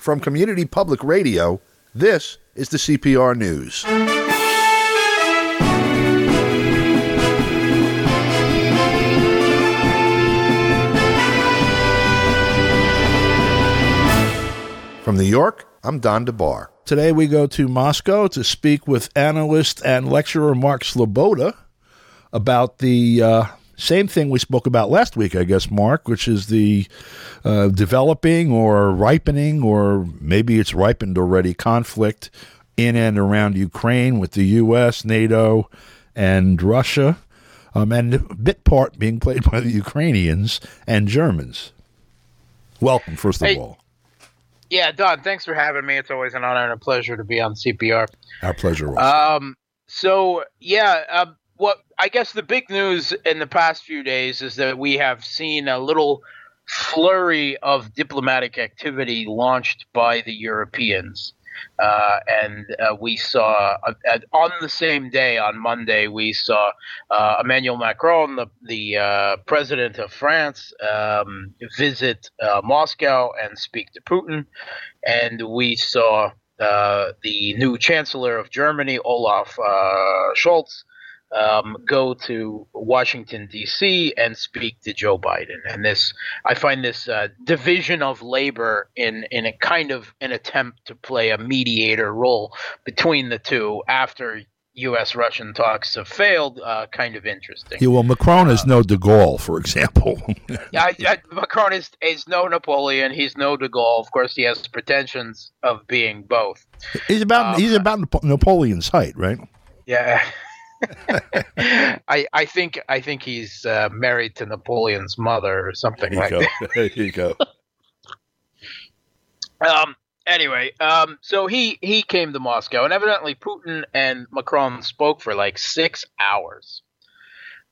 From Community Public Radio, this is the CPR News. From New York, I'm Don DeBar. Today we go to Moscow to speak with analyst and lecturer Mark Sloboda about the uh, same thing we spoke about last week, I guess, Mark, which is the uh, developing or ripening, or maybe it's ripened already, conflict in and around Ukraine with the U.S., NATO, and Russia, um, and a bit part being played by the Ukrainians and Germans. Welcome, first of Hey. all. Yeah, Don, thanks for having me. It's always an honor and a pleasure to be on CPR. Our pleasure. Ross. Um, so yeah, um, what I guess the big news in the past few days is that we have seen a little flurry of diplomatic activity launched by the Europeans. Uh, and uh, we saw uh, on the same day, on Monday, we saw uh, Emmanuel Macron, the, the uh, president of France, um, visit uh, Moscow and speak to Putin. And we saw the new chancellor of Germany, Olaf Scholz, um, go to Washington D.C. and speak to Joe Biden. And this, I find this uh, division of labor in in a kind of an attempt to play a mediator role between the two after U.S. Russian talks have failed, uh, kind of interesting. yeah, well, Macron is no De Gaulle, for example. I, I, Macron is, is no Napoleon. He's no De Gaulle. Of course, he has pretensions of being both. he's about Um, he's about Napoleon's height, right? Yeah. I I think I think he's uh, married to Napoleon's mother or something like that. There you go. Um. Anyway, um. So he he came to Moscow, and evidently Putin and Macron spoke for like six hours.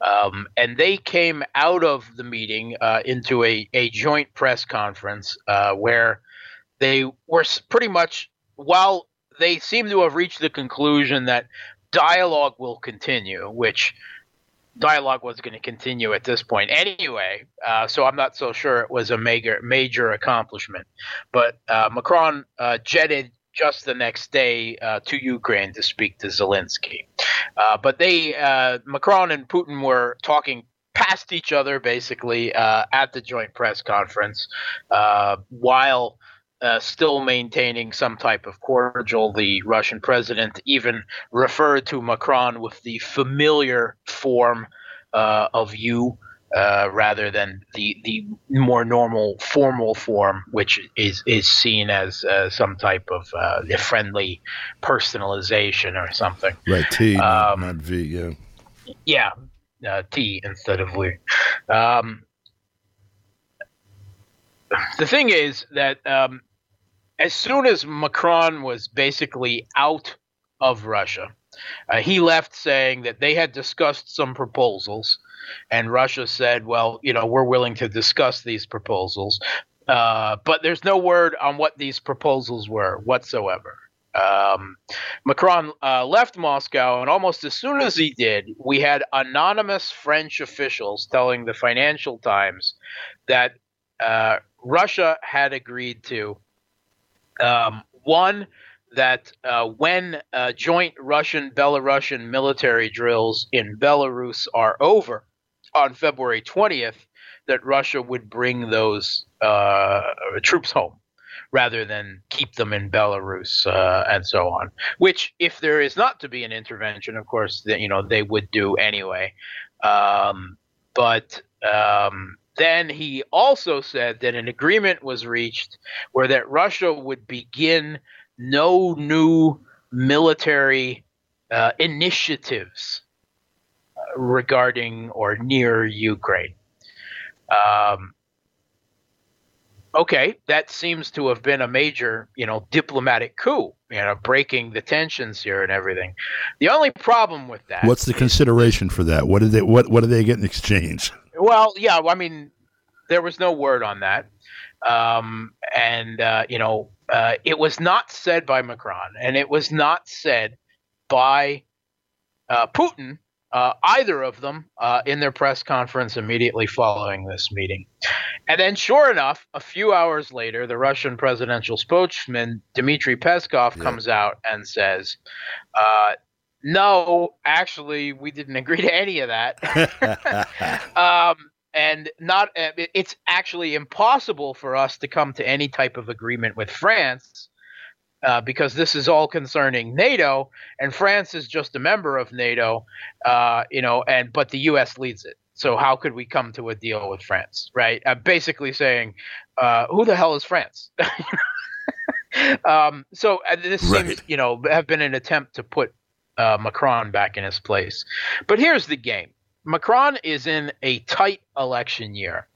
Um, and they came out of the meeting uh, into a, a joint press conference uh, where they were pretty much, while they seem to have reached the conclusion that dialogue will continue, which dialogue was going to continue at this point anyway. Uh, so I'm not so sure it was a major major accomplishment. But uh, Macron uh, jetted just the next day uh, to Ukraine to speak to Zelensky. Uh, but they, uh, Macron and Putin were talking past each other basically at the joint press conference while uh, still maintaining some type of cordial. The Russian president even referred to Macron with the familiar form uh, of you. Uh, rather than the, the more normal formal form, which is is seen as uh, some type of uh, friendly personalization or something. Right, T, not, Um, not V. Yeah. Yeah, uh, T instead of we. Um, the thing is that um, as soon as Macron was basically out of Russia, uh, he left saying that they had discussed some proposals, and Russia said, "Well, you know, we're willing to discuss these proposals." Uh, but there's no word on what these proposals were whatsoever. Um, Macron uh, left Moscow, and almost as soon as he did, we had anonymous French officials telling the Financial Times that uh, Russia had agreed to um, one that uh, when uh, joint Russian Belarusian military drills in Belarus are over on February 20th, that Russia would bring those uh, troops home rather than keep them in Belarus uh, and so on. Which, if there is not to be an intervention, of course, you know they would do anyway. Um, but um, then he also said that an agreement was reached where that Russia would begin no new military uh, initiatives uh, regarding or near Ukraine. Um, okay, that seems to have been a major, you know, diplomatic coup, you know, breaking the tensions here and everything. The only problem with that, What's the consideration for that? What did they what what did they get in exchange? Well, yeah, I mean, there was no word on that, um, and uh, you know, uh, it was not said by Macron, and it was not said by uh, Putin uh, either of them uh, in their press conference immediately following this meeting. And then, sure enough, a few hours later, the Russian presidential spokesman, Dmitry Peskov, yeah. comes out and says, uh, no, actually, we didn't agree to any of that. um, and not uh, it's actually impossible for us to come to any type of agreement with France uh, because this is all concerning NATO, and France is just a member of NATO, uh, you know, and but the U.S. leads it. So how could we come to a deal with France, right? Uh, basically saying, uh, who the hell is France? um, so this right. seems, you know, have been an attempt to put uh, Macron back in his place. But here's the game: Macron is in a tight election year.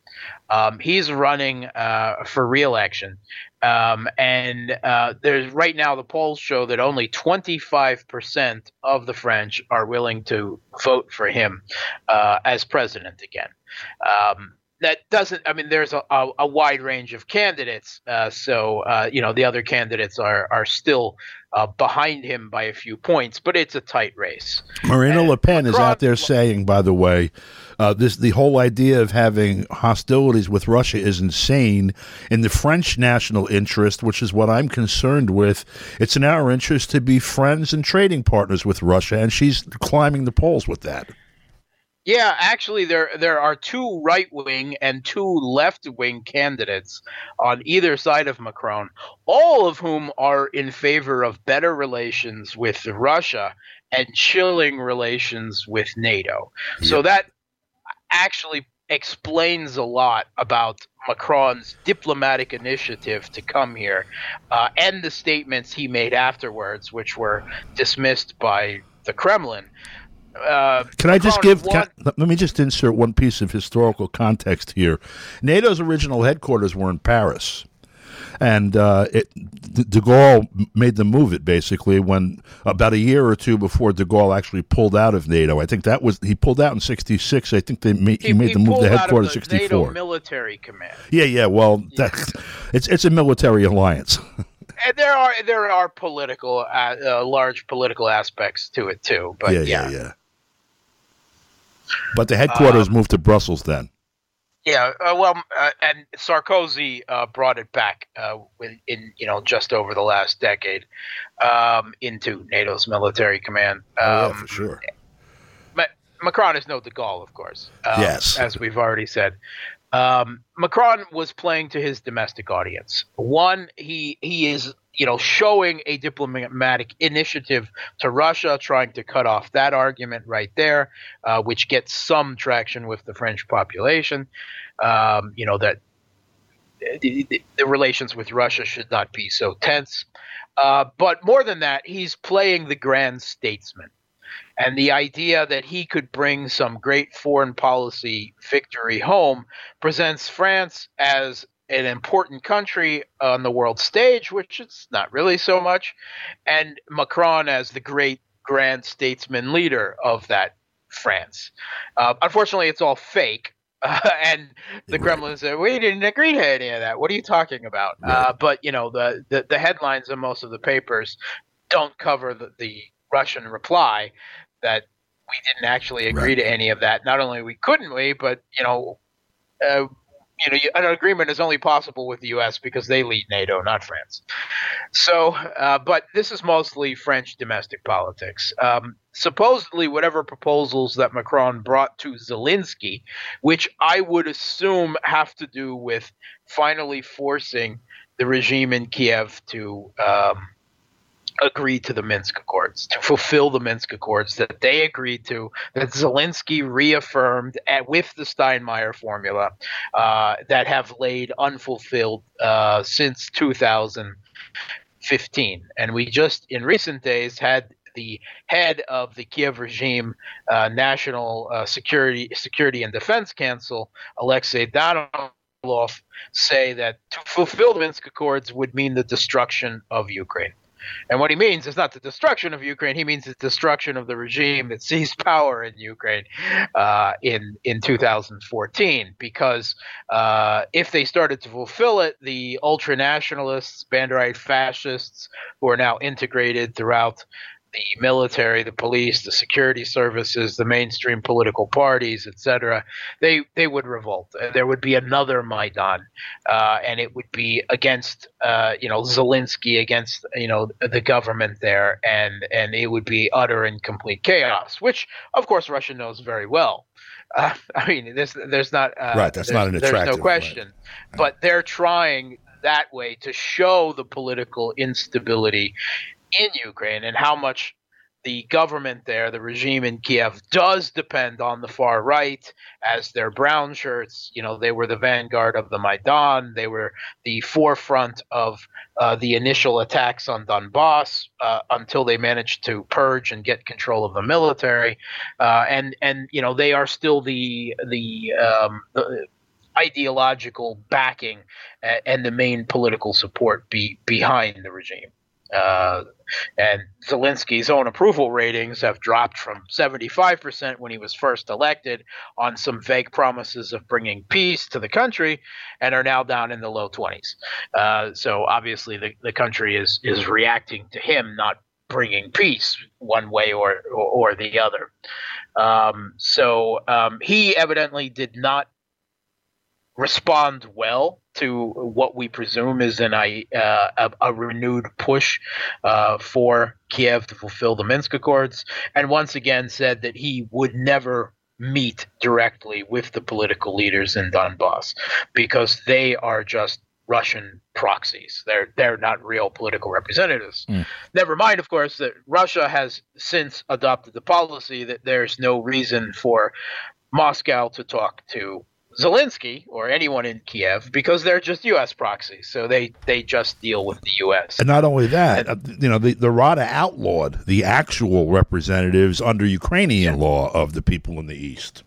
Um, he's running uh, for reelection, um, and uh, there's right now the polls show that only 25% of the French are willing to vote for him uh, as president again. Um, that doesn't. I mean, there's a, a, a wide range of candidates, uh, so uh, you know the other candidates are are still uh, behind him by a few points, but it's a tight race. Marine Le Pen Macron, is out there saying, by the way, uh, this the whole idea of having hostilities with Russia is insane. In the French national interest, which is what I'm concerned with, it's in our interest to be friends and trading partners with Russia, and she's climbing the polls with that. Yeah, actually, there there are two right wing and two left wing candidates on either side of Macron, all of whom are in favor of better relations with Russia and chilling relations with NATO. Yep. So that actually explains a lot about Macron's diplomatic initiative to come here uh, and the statements he made afterwards, which were dismissed by the Kremlin. Uh, can I just give? Can, let me just insert one piece of historical context here. NATO's original headquarters were in Paris, and uh, it, De Gaulle made them move it basically when about a year or two before De Gaulle actually pulled out of NATO. I think that was he pulled out in '66. I think they made, he, he made he them move the headquarters in '64. military command. Yeah, yeah. Well, yeah. That, it's it's a military alliance. and there are there are political uh, uh, large political aspects to it too. But yeah, yeah, yeah. yeah. But the headquarters um, moved to Brussels then. Yeah, uh, well, uh, and Sarkozy uh, brought it back uh, in, in, you know just over the last decade um, into NATO's military command. Um, oh, yeah, for um, sure. But Macron is no De Gaulle, of course. Um, yes, as we've already said. Um, Macron was playing to his domestic audience. One, he he is you know showing a diplomatic initiative to Russia, trying to cut off that argument right there, uh, which gets some traction with the French population. Um, you know that the, the, the, relations with Russia should not be so tense. Uh, but more than that, he's playing the grand statesman. And the idea that he could bring some great foreign policy victory home presents France as an important country on the world stage, which it's not really so much, and Macron as the great grand statesman leader of that France. Uh, unfortunately, it's all fake. Uh, and the Kremlin said, "We didn't agree to any of that. What are you talking about?" Right. Uh, but you know, the, the, the headlines in most of the papers don't cover the, the Russian reply that we didn't actually agree right. to any of that. Not only we couldn't we, but you know, uh, you know, an agreement is only possible with the U.S. because they lead NATO, not France. So, uh, but this is mostly French domestic politics. Um, supposedly, whatever proposals that Macron brought to Zelensky, which I would assume have to do with finally forcing the regime in Kiev to um, agreed to the Minsk Accords, to fulfill the Minsk Accords that they agreed to, that Zelensky reaffirmed at, with the Steinmeier formula, uh, that have laid unfulfilled uh, since 2015. And we just, in recent days, had the head of the Kiev regime uh, National uh, Security Security and Defense Council, Alexei Danilov, say that to fulfill the Minsk Accords would mean the destruction of Ukraine. And what he means is not the destruction of Ukraine. He means the destruction of the regime that seized power in Ukraine uh, in in 2014. Because uh, if they started to fulfill it, the ultra nationalists, Banderite fascists, who are now integrated throughout the military, the police, the security services, the mainstream political parties, etc., they they would revolt. There would be another Maidan, uh, and it would be against uh, you know Zelensky, against you know the government there, and and it would be utter and complete chaos, which of course Russia knows very well. Uh, I mean, there's there's not uh, right. That's not an attractive. There's no question, right. but they're trying that way to show the political instability in Ukraine and how much the government there, the regime in Kiev, does depend on the far right as their brown shirts. You know, they were the vanguard of the Maidan. They were the forefront of uh, the initial attacks on Donbass uh, until they managed to purge and get control of the military. Uh, and and you know, they are still the the, um, the ideological backing and the main political support be, behind the regime. Uh, and Zelensky's own approval ratings have dropped from 75% when he was first elected on some vague promises of bringing peace to the country and are now down in the low 20s. Uh, so obviously the, the country is, is reacting to him not bringing peace one way or, or, or the other. Um, so um, he evidently did not respond well to what we presume is an, uh, a, a, renewed push uh, for Kiev to fulfill the Minsk Accords, and once again said that he would never meet directly with the political leaders in Donbass because they are just Russian proxies. They're they're not real political representatives. Mm. Never mind, of course, that Russia has since adopted the policy that there's no reason for Moscow to talk to Zelensky or anyone in Kiev because they're just U.S. proxies, so they they just deal with the U.S. And not only that, and, uh, you know, the the Rada outlawed the actual representatives under Ukrainian yeah. law of the people in the East.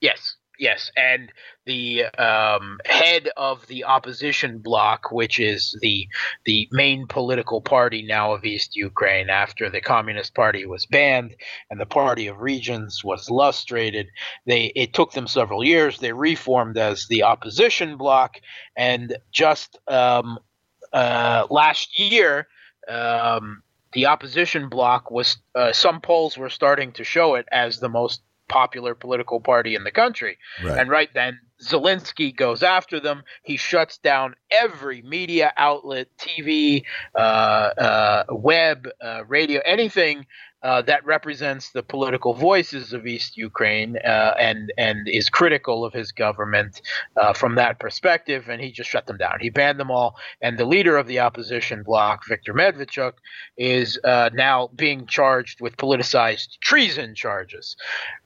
Yes, Yes, and the um, head of the opposition bloc, which is the the main political party now of East Ukraine, after the Communist Party was banned and the Party of Regions was lustrated, they it took them several years. They reformed as the opposition bloc, and just um, uh, last year. Um, the opposition bloc was uh, some polls were starting to show it as the most popular political party in the country. Right. And right then, Zelensky goes after them. He shuts down every media outlet, TV, uh, uh, web, uh, radio, anything uh, that represents the political voices of East Ukraine uh, and and is critical of his government uh, from that perspective, and he just shut them down. He banned them all, and the leader of the opposition bloc, Viktor Medvedchuk, is now being charged with politicized treason charges,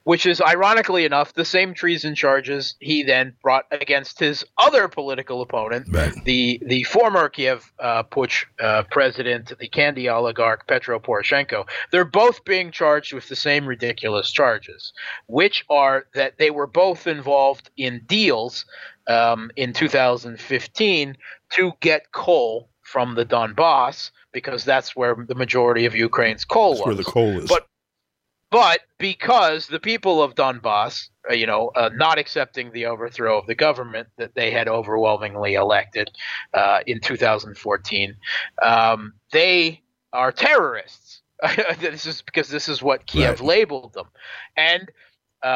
which is ironically enough the same treason charges he then brought against his other political opponent, right. the the former Kiev uh, Putsch uh, president, the candy oligarch Petro Poroshenko. They're both both being charged with the same ridiculous charges, which are that they were both involved in deals um, in 2015 to get coal from the Donbass because that's where the majority of Ukraine's coal that's was. Where the coal is. But but because the people of Donbass, uh, you know, uh, not accepting the overthrow of the government that they had overwhelmingly elected uh, in 2014, um, they are terrorists. This is because this is what Kiev right. labeled them, and uh,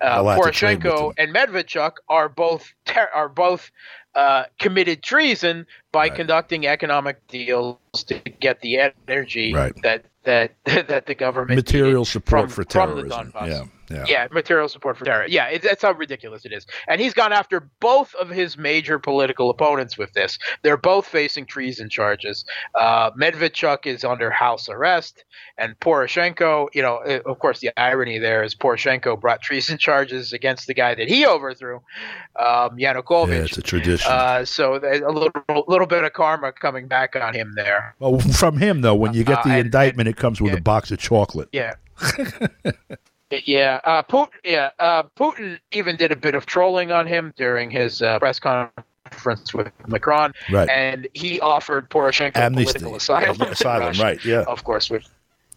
uh, Poroshenko and Medvedchuk are both ter- are both uh, committed treason by right. conducting economic deals to get the energy right. that that that the government material support from, for terrorism. Yeah. Yeah. yeah, material support for terror. Yeah, it, that's how ridiculous it is. And he's gone after both of his major political opponents with this. They're both facing treason charges. Uh, Medvedchuk is under house arrest, and Poroshenko, you know, uh, of course, the irony there is Poroshenko brought treason charges against the guy that he overthrew, um, Yanukovych. Yeah, it's a tradition. Uh, so a little, little bit of karma coming back on him there. Well, from him though, when you get the uh, indictment, and, it comes with yeah, a box of chocolate. Yeah. Yeah, uh, Putin. Yeah, uh, Putin even did a bit of trolling on him during his uh, press conference with Macron, right. and he offered Poroshenko Amnesty. political asylum. asylum, right? Yeah, of course. Which,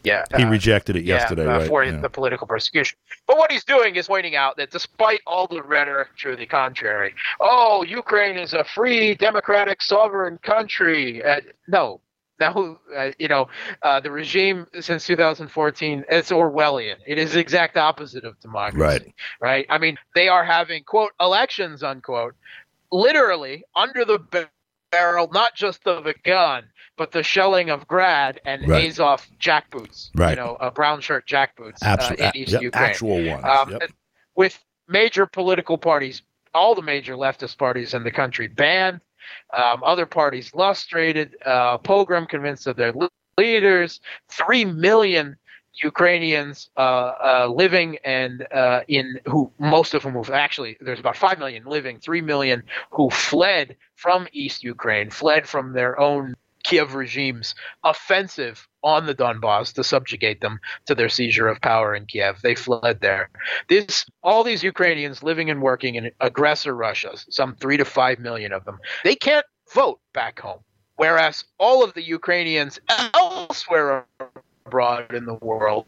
yeah, he uh, rejected it yesterday, yeah, right? For yeah. the political persecution. But what he's doing is pointing out that despite all the rhetoric to the contrary, oh, Ukraine is a free, democratic, sovereign country. Uh, no, now, uh, you know, uh, the regime since 2014, it's Orwellian. It is the exact opposite of democracy. Right. Right. I mean, they are having, quote, elections, unquote, literally under the barrel, not just of a gun, but the shelling of Grad and Right. Azov jackboots. Right. You know, uh, brown shirt jackboots uh, Absolutely. in East Yep, Ukraine. actual ones. Um, Yep. With major political parties, all the major leftist parties in the country banned, um, other parties lustrated, uh, pogrom convinced of their le- leaders, three million Ukrainians uh, uh, living and uh, in who most of whom have actually there's about five million living, three million who fled from East Ukraine, fled from their own Kiev regime's offensive on the Donbass to subjugate them to their seizure of power in Kiev. They fled there. This all these Ukrainians living and working in aggressor Russia, some three to five million of them, they can't vote back home. Whereas all of the Ukrainians elsewhere abroad in the world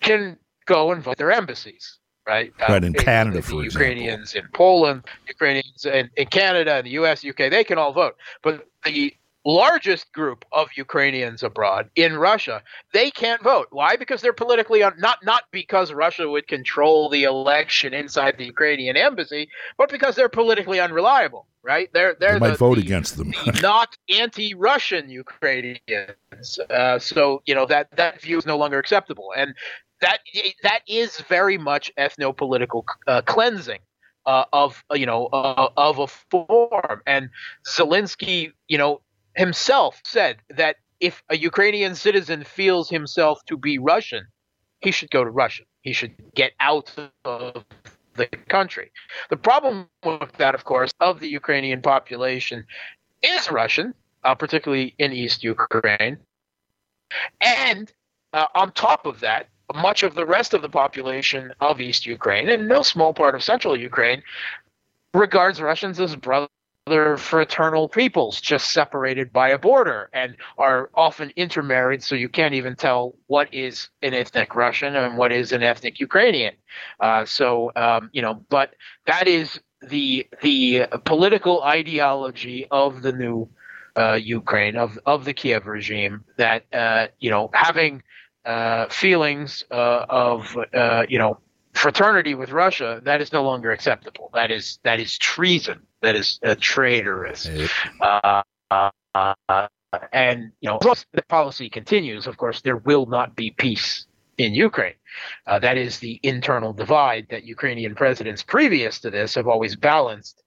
can go and vote their embassies. Right, Right, in Uh, Canada, for example. Ukrainians in Poland, Ukrainians in, in Canada, in the U.S., UK, they can all vote. But the largest group of Ukrainians abroad in Russia, they can't vote. Why? Because they're politically un- not not because Russia would control the election inside the Ukrainian embassy, but because they're politically unreliable. Right? They're they're They might the- vote the- against them. the not anti-Russian Ukrainians. Uh, so you know that that view is no longer acceptable, and that that is very much ethnopolitical uh, cleansing. Uh, of you know uh, of a form, and Zelensky, you know, himself said that if a Ukrainian citizen feels himself to be Russian, he should go to Russia. He should get out of the country. The problem with that, of course, of the Ukrainian population is Russian, uh, particularly in East Ukraine. And uh, on top of that, much of the rest of the population of East Ukraine, and no small part of Central Ukraine, regards Russians as brother fraternal peoples just separated by a border and are often intermarried so you can't even tell what is an ethnic russian and what is an ethnic ukrainian uh, so um, you know but that is the the political ideology of the new uh, Ukraine of of the Kiev regime that uh, you know having uh, feelings uh, of uh, you know fraternity with Russia that is no longer acceptable. That is that is treason. That is uh, traitorous. Uh, uh, and you know, plus the policy continues. Of course, there will not be peace in Ukraine. Uh, that is the internal divide that Ukrainian presidents previous to this have always balanced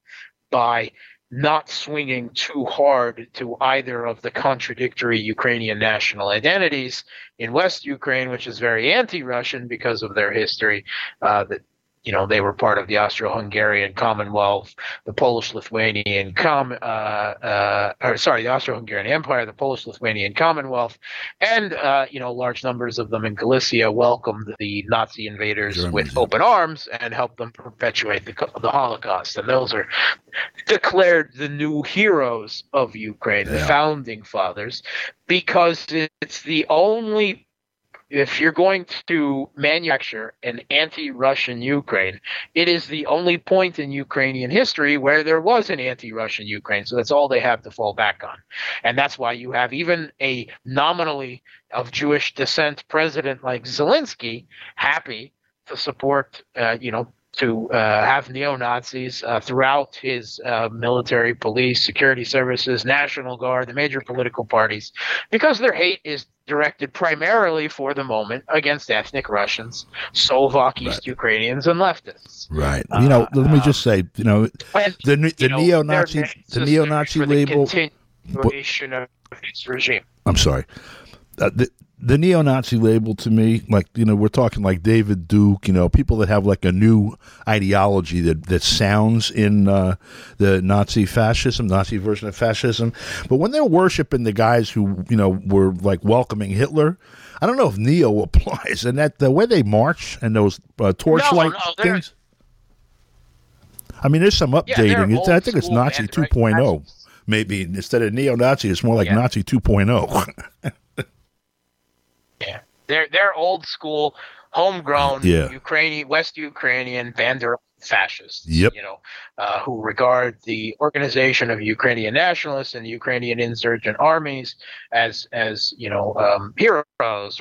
by not swinging too hard to either of the contradictory Ukrainian national identities in West Ukraine, which is very anti-Russian because of their history. Uh, that you know they were part of the Austro-Hungarian Commonwealth, the Polish-Lithuanian Com, uh, uh, or sorry, the Austro-Hungarian Empire, the Polish-Lithuanian Commonwealth, and uh, you know large numbers of them in Galicia welcomed the Nazi invaders Germans, with yeah. open arms and helped them perpetuate the, the Holocaust. And those are declared the new heroes of Ukraine, the founding fathers, because it's the only if you're going to manufacture an anti-Russian Ukraine, it is the only point in Ukrainian history where there was an anti-Russian Ukraine. So that's all they have to fall back on, and that's why you have even a nominally of Jewish descent president like Zelensky happy to support, uh, you know, to uh, have neo Nazis uh, throughout his uh, military, police, security services, National Guard, the major political parties, because their hate is directed primarily for the moment against ethnic Russians, Slovak East Ukrainians, and leftists. right. You know, let me Uh, just say, you know, And, the the neo-Nazi the neo-Nazi for the label. continuation of its regime. I'm sorry. Uh, the the neo-Nazi label to me, like you know, we're talking like David Duke, you know, people that have like a new ideology that that sounds in uh, the Nazi fascism, Nazi version of fascism. But when they're worshiping the guys who you know were like welcoming Hitler, I don't know if neo applies. And that the way they march and those uh, torchlight no, they're- things. I mean, there's some updating. it's, I think it's Nazi and right 2.0. Maybe instead of neo-Nazi, it's more like Yeah. Nazi oh. 2.0. They're they're old school, homegrown Yeah. Ukrainian, West Ukrainian banderoles fascists. Yep. You know, uh, who regard the organization of Ukrainian nationalists and Ukrainian insurgent armies as as you know um, heroes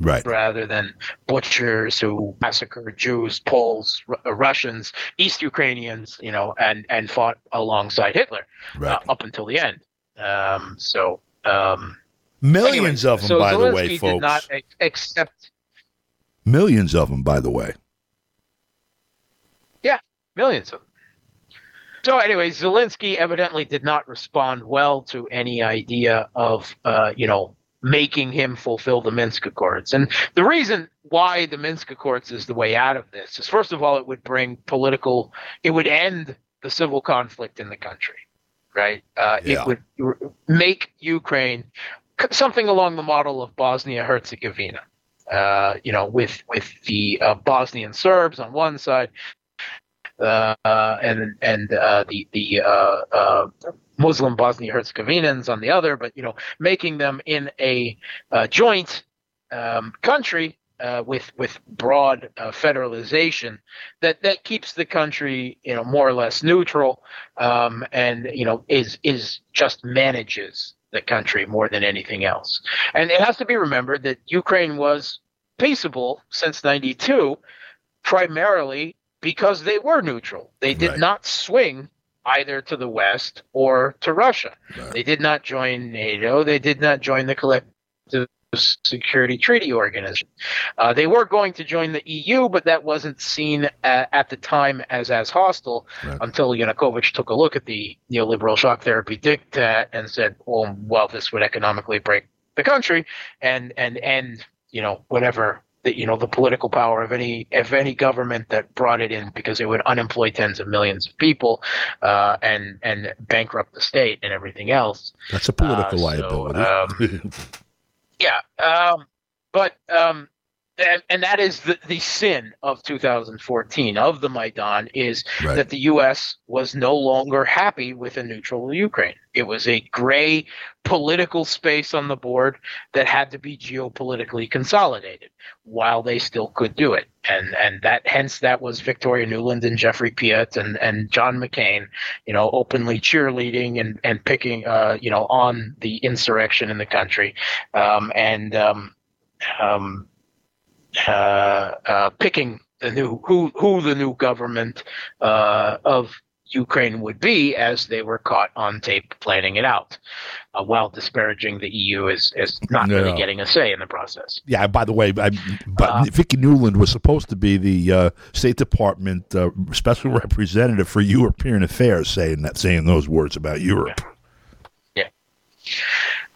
Right. rather than butchers who massacred Jews, Poles, R- Russians, East Ukrainians, you know, and and fought alongside Hitler Right. uh, up until the end. Um, so um, Millions anyways, of them, so by the Zelensky way, did not accept Millions of them, by the way. Yeah, millions of them. So, anyway, Zelensky evidently did not respond well to any idea of, uh, you know, making him fulfill the Minsk Accords. And the reason why the Minsk Accords is the way out of this is, first of all, it would bring political, it would end the civil conflict in the country, right? Uh, Yeah. It would make Ukraine something along the model of Bosnia Herzegovina. Uh, you know, with with the uh, Bosnian Serbs on one side, uh, and and uh, the the uh, uh, Muslim Bosnia Herzegovinans on the other, but you know, making them in a joint um, country with with broad federalization that that keeps the country you know more or less neutral, um, and you know is is just manages the country more than anything else. And it has to be remembered that Ukraine was peaceable since '92, primarily because they were neutral. They did Right. not swing either to the west or to Russia. Right. They did not join NATO. They did not join the collective security treaty organization. Uh, they were going to join the EU, but that wasn't seen at, at the time as as hostile Right. until Yanukovych took a look at the neoliberal shock therapy diktat and said, "Well, well, this would economically break the country and and end, you know, whatever." The, you know the political power of any of any government that brought it in because it would unemploy tens of millions of people uh, and and bankrupt the state and everything else. That's a political Uh, so, liability. Yeah, um, but um, and, and that is the, the sin of 2014 of the Maidan is right. that the U.S. was no longer happy with a neutral Ukraine. It was a gray political space on the board that had to be geopolitically consolidated while they still could do it. And and that hence that was Victoria Nuland and Geoffrey Pyatt and, and John McCain, you know, openly cheerleading and, and picking uh, you know, on the insurrection in the country. Um, and um, um, picking the new who who the new government uh, of Ukraine would be as they were caught on tape planning it out, uh, while disparaging the EU as as not really Yeah. getting a say in the process. yeah, by the way, I, but Uh, Vicky Nuland was supposed to be the uh, State Department uh, special representative for European affairs, saying that, saying those words about Europe. Yeah.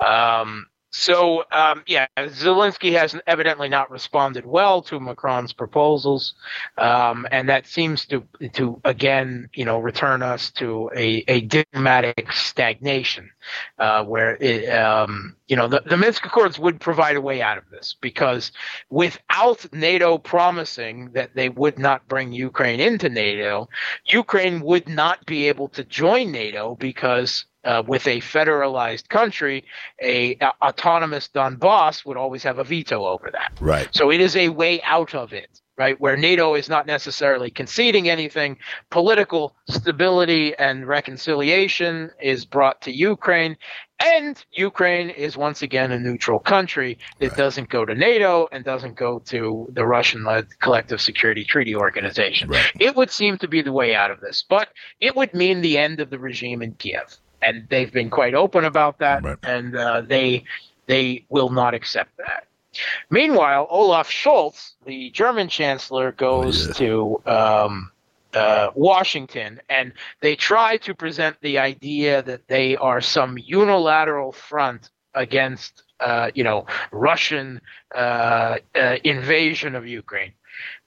Um, so um, yeah, Zelensky has evidently not responded well to Macron's proposals, um, and that seems to to again, you know, return us to a, a diplomatic stagnation, uh, where it, um, you know the, the Minsk Accords would provide a way out of this because without NATO promising that they would not bring Ukraine into NATO, Ukraine would not be able to join NATO because. Uh, with a federalized country, a, a autonomous Donbass would always have a veto over that. Right. So it is a way out of it, right? Where NATO is not necessarily conceding anything. Political stability and reconciliation is brought to Ukraine. And Ukraine is once again a neutral country that Right. doesn't go to NATO and doesn't go to the Russian led Collective Security Treaty Organization. Right. It would seem to be the way out of this, but it would mean the end of the regime in Kiev. And they've been quite open about that, Right. and uh, they they will not accept that. Meanwhile, Olaf Scholz, the German chancellor, goes yeah. to um, uh, Washington, and they try to present the idea that they are some unilateral front against, uh, you know, Russian uh, uh, invasion of Ukraine.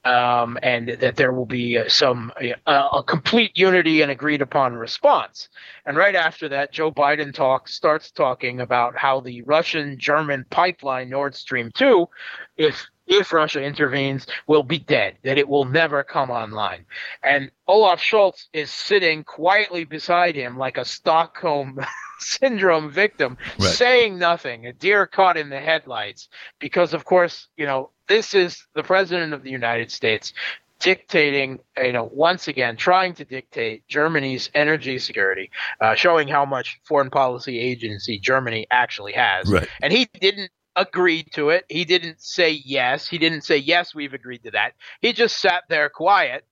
Um, and that there will be uh, some uh, a complete unity and agreed upon response. And right after that, Joe Biden talks starts talking about how the Russian German pipeline Nord Stream two, if if Russia intervenes, will be dead. That it will never come online. And Olaf Scholz is sitting quietly beside him like a Stockholm syndrome victim, Right. saying nothing, a deer caught in the headlights. Because of course, you know this is the president of the United States dictating, you know, once again, trying to dictate Germany's energy security, uh, showing how much foreign policy agency Germany actually has. Right. And he didn't agree to it. He didn't say yes. He didn't say, yes, we've agreed to that. He just sat there quiet.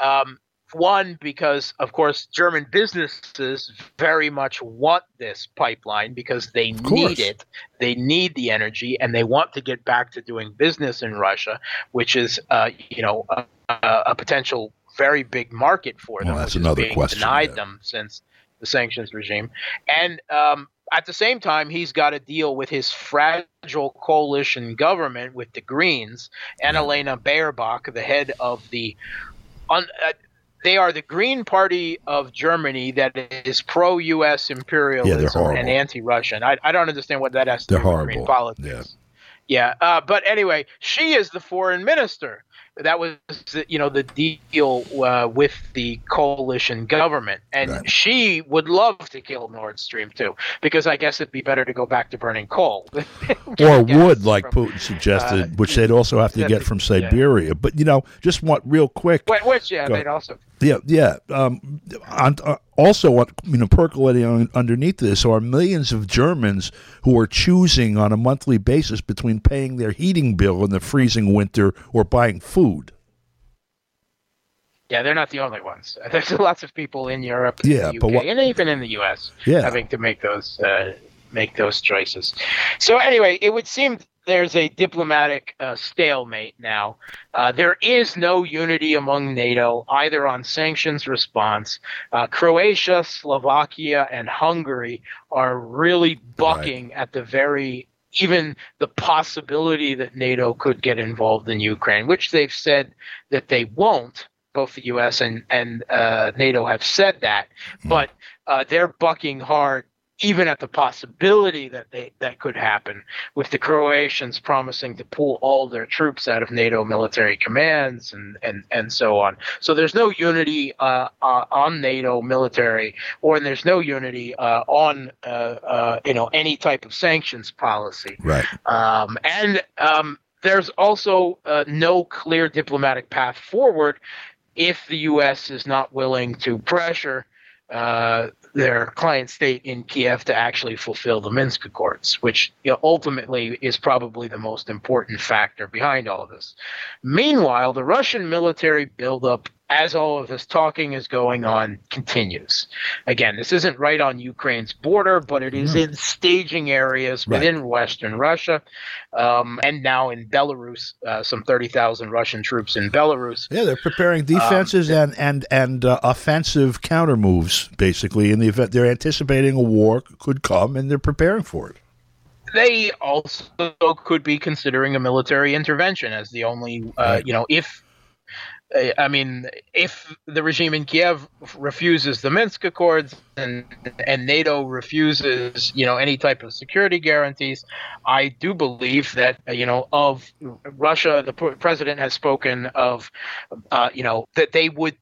Um, one, because of course German businesses very much want this pipeline because they need it. They need the energy, and they want to get back to doing business in Russia, which is, uh, you know, a, a, potential very big market for them. Well, that's another question. Denied yeah. them since the sanctions regime, and um, at the same time, he's got to deal with his fragile coalition government with the Greens and Elena Baerbock, the head of the. uh, they are the Green Party of Germany that is pro-U.S. imperialism horrible. and anti-Russian. I, I don't understand what that has to They're do with horrible. green politics. Yeah, uh, but anyway, she is the foreign minister. That was, you know, the deal uh, with the coalition government, and Right. she would love to kill Nord Stream too, because I guess it'd be better to go back to burning coal. or wood, like from- Putin suggested, uh, which they'd also have to get from yeah. Siberia. But you know, just want real quick. Wh- Which, yeah, Go. they'd also. Yeah, yeah. Um, on, uh, also, what you know, percolating on, underneath this are millions of Germans who are choosing on a monthly basis between paying their heating bill in the freezing winter or buying food. Yeah, they're not the only ones. There's lots of people in Europe, Yeah, the UK, what- and even in the U.S. Yeah. having to make those uh, make those choices. So anyway, it would seem there's a diplomatic uh, stalemate now. Uh, there is no unity among NATO either on sanctions response. Uh, Croatia, Slovakia, and Hungary are really bucking at the very even the possibility that NATO could get involved in Ukraine, which they've said that they won't. Both the U.S. and and uh, NATO have said that, but uh, they're bucking hard even at the possibility that they that could happen, with the Croatians promising to pull all their troops out of NATO military commands and and and so on. So there's no unity uh, uh, on NATO military, or there's no unity uh, on uh, uh, you know any type of sanctions policy. Right. Um, and um, there's also uh, no clear diplomatic path forward if the U.S. is not willing to pressure uh, their client state in Kiev to actually fulfill the Minsk Accords, which you know, ultimately is probably the most important factor behind all of this. Meanwhile, the Russian military buildup, as all of this talking is going on, continues. Again, this isn't right on Ukraine's border, but it is in staging areas Right. within Western Russia, um, and now in Belarus, uh, some 30,000 Russian troops in Belarus. Yeah, they're preparing defenses and and and uh, offensive counter moves. Basically, in the event they're anticipating a war could come, and they're preparing for it. They also could be considering a military intervention as the only, uh, Right. you know, if. I mean, if the regime in Kiev refuses the Minsk Accords and and NATO refuses, you know, any type of security guarantees, I do believe that you know of Russia. The president has spoken of, uh, you know, that they would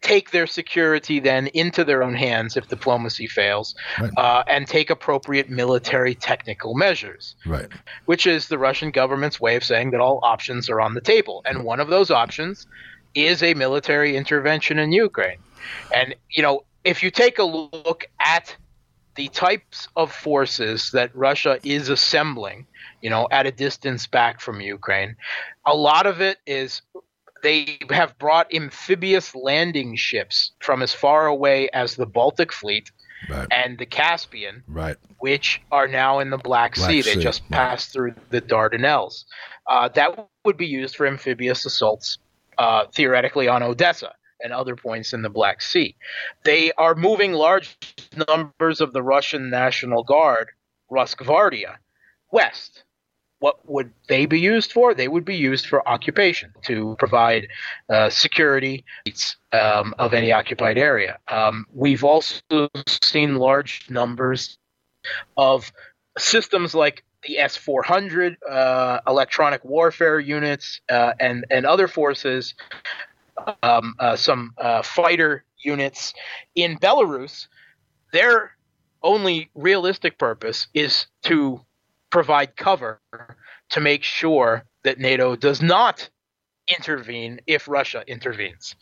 take their security then into their own hands if diplomacy fails, Right. uh, and take appropriate military technical measures Right. which is the Russian government's way of saying that all options are on the table. And one of those options is a military intervention in Ukraine. And, you know, if you take a look at the types of forces that Russia is assembling, you know, at a distance back from Ukraine, a lot of it is they have brought amphibious landing ships from as far away as the Baltic Fleet Right. and the Caspian Right. which are now in the Black, Black Sea. They Sea, just right. passed through the Dardanelles. Uh, that would be used for amphibious assaults, uh, theoretically on Odessa and other points in the Black Sea. They are moving large numbers of the Russian National Guard, Rosgvardia, west. What would they be used for? They would be used for occupation to provide uh, security um, of any occupied area. Um, we've also seen large numbers of systems like the S 400, uh, electronic warfare units, uh, and, and other forces, um, uh, some uh, fighter units in Belarus. Their only realistic purpose is to provide cover to make sure that NATO does not intervene if Russia intervenes.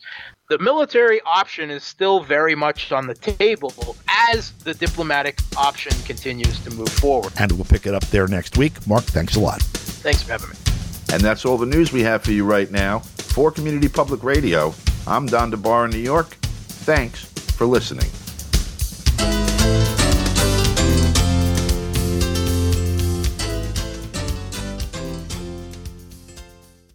The military option is still very much on the table as the diplomatic option continues to move forward. And we'll pick it up there next week. Mark, thanks a lot. Thanks for having me. And that's all the news we have for you right now. For Community Public Radio, I'm Don DeBar in New York. Thanks for listening.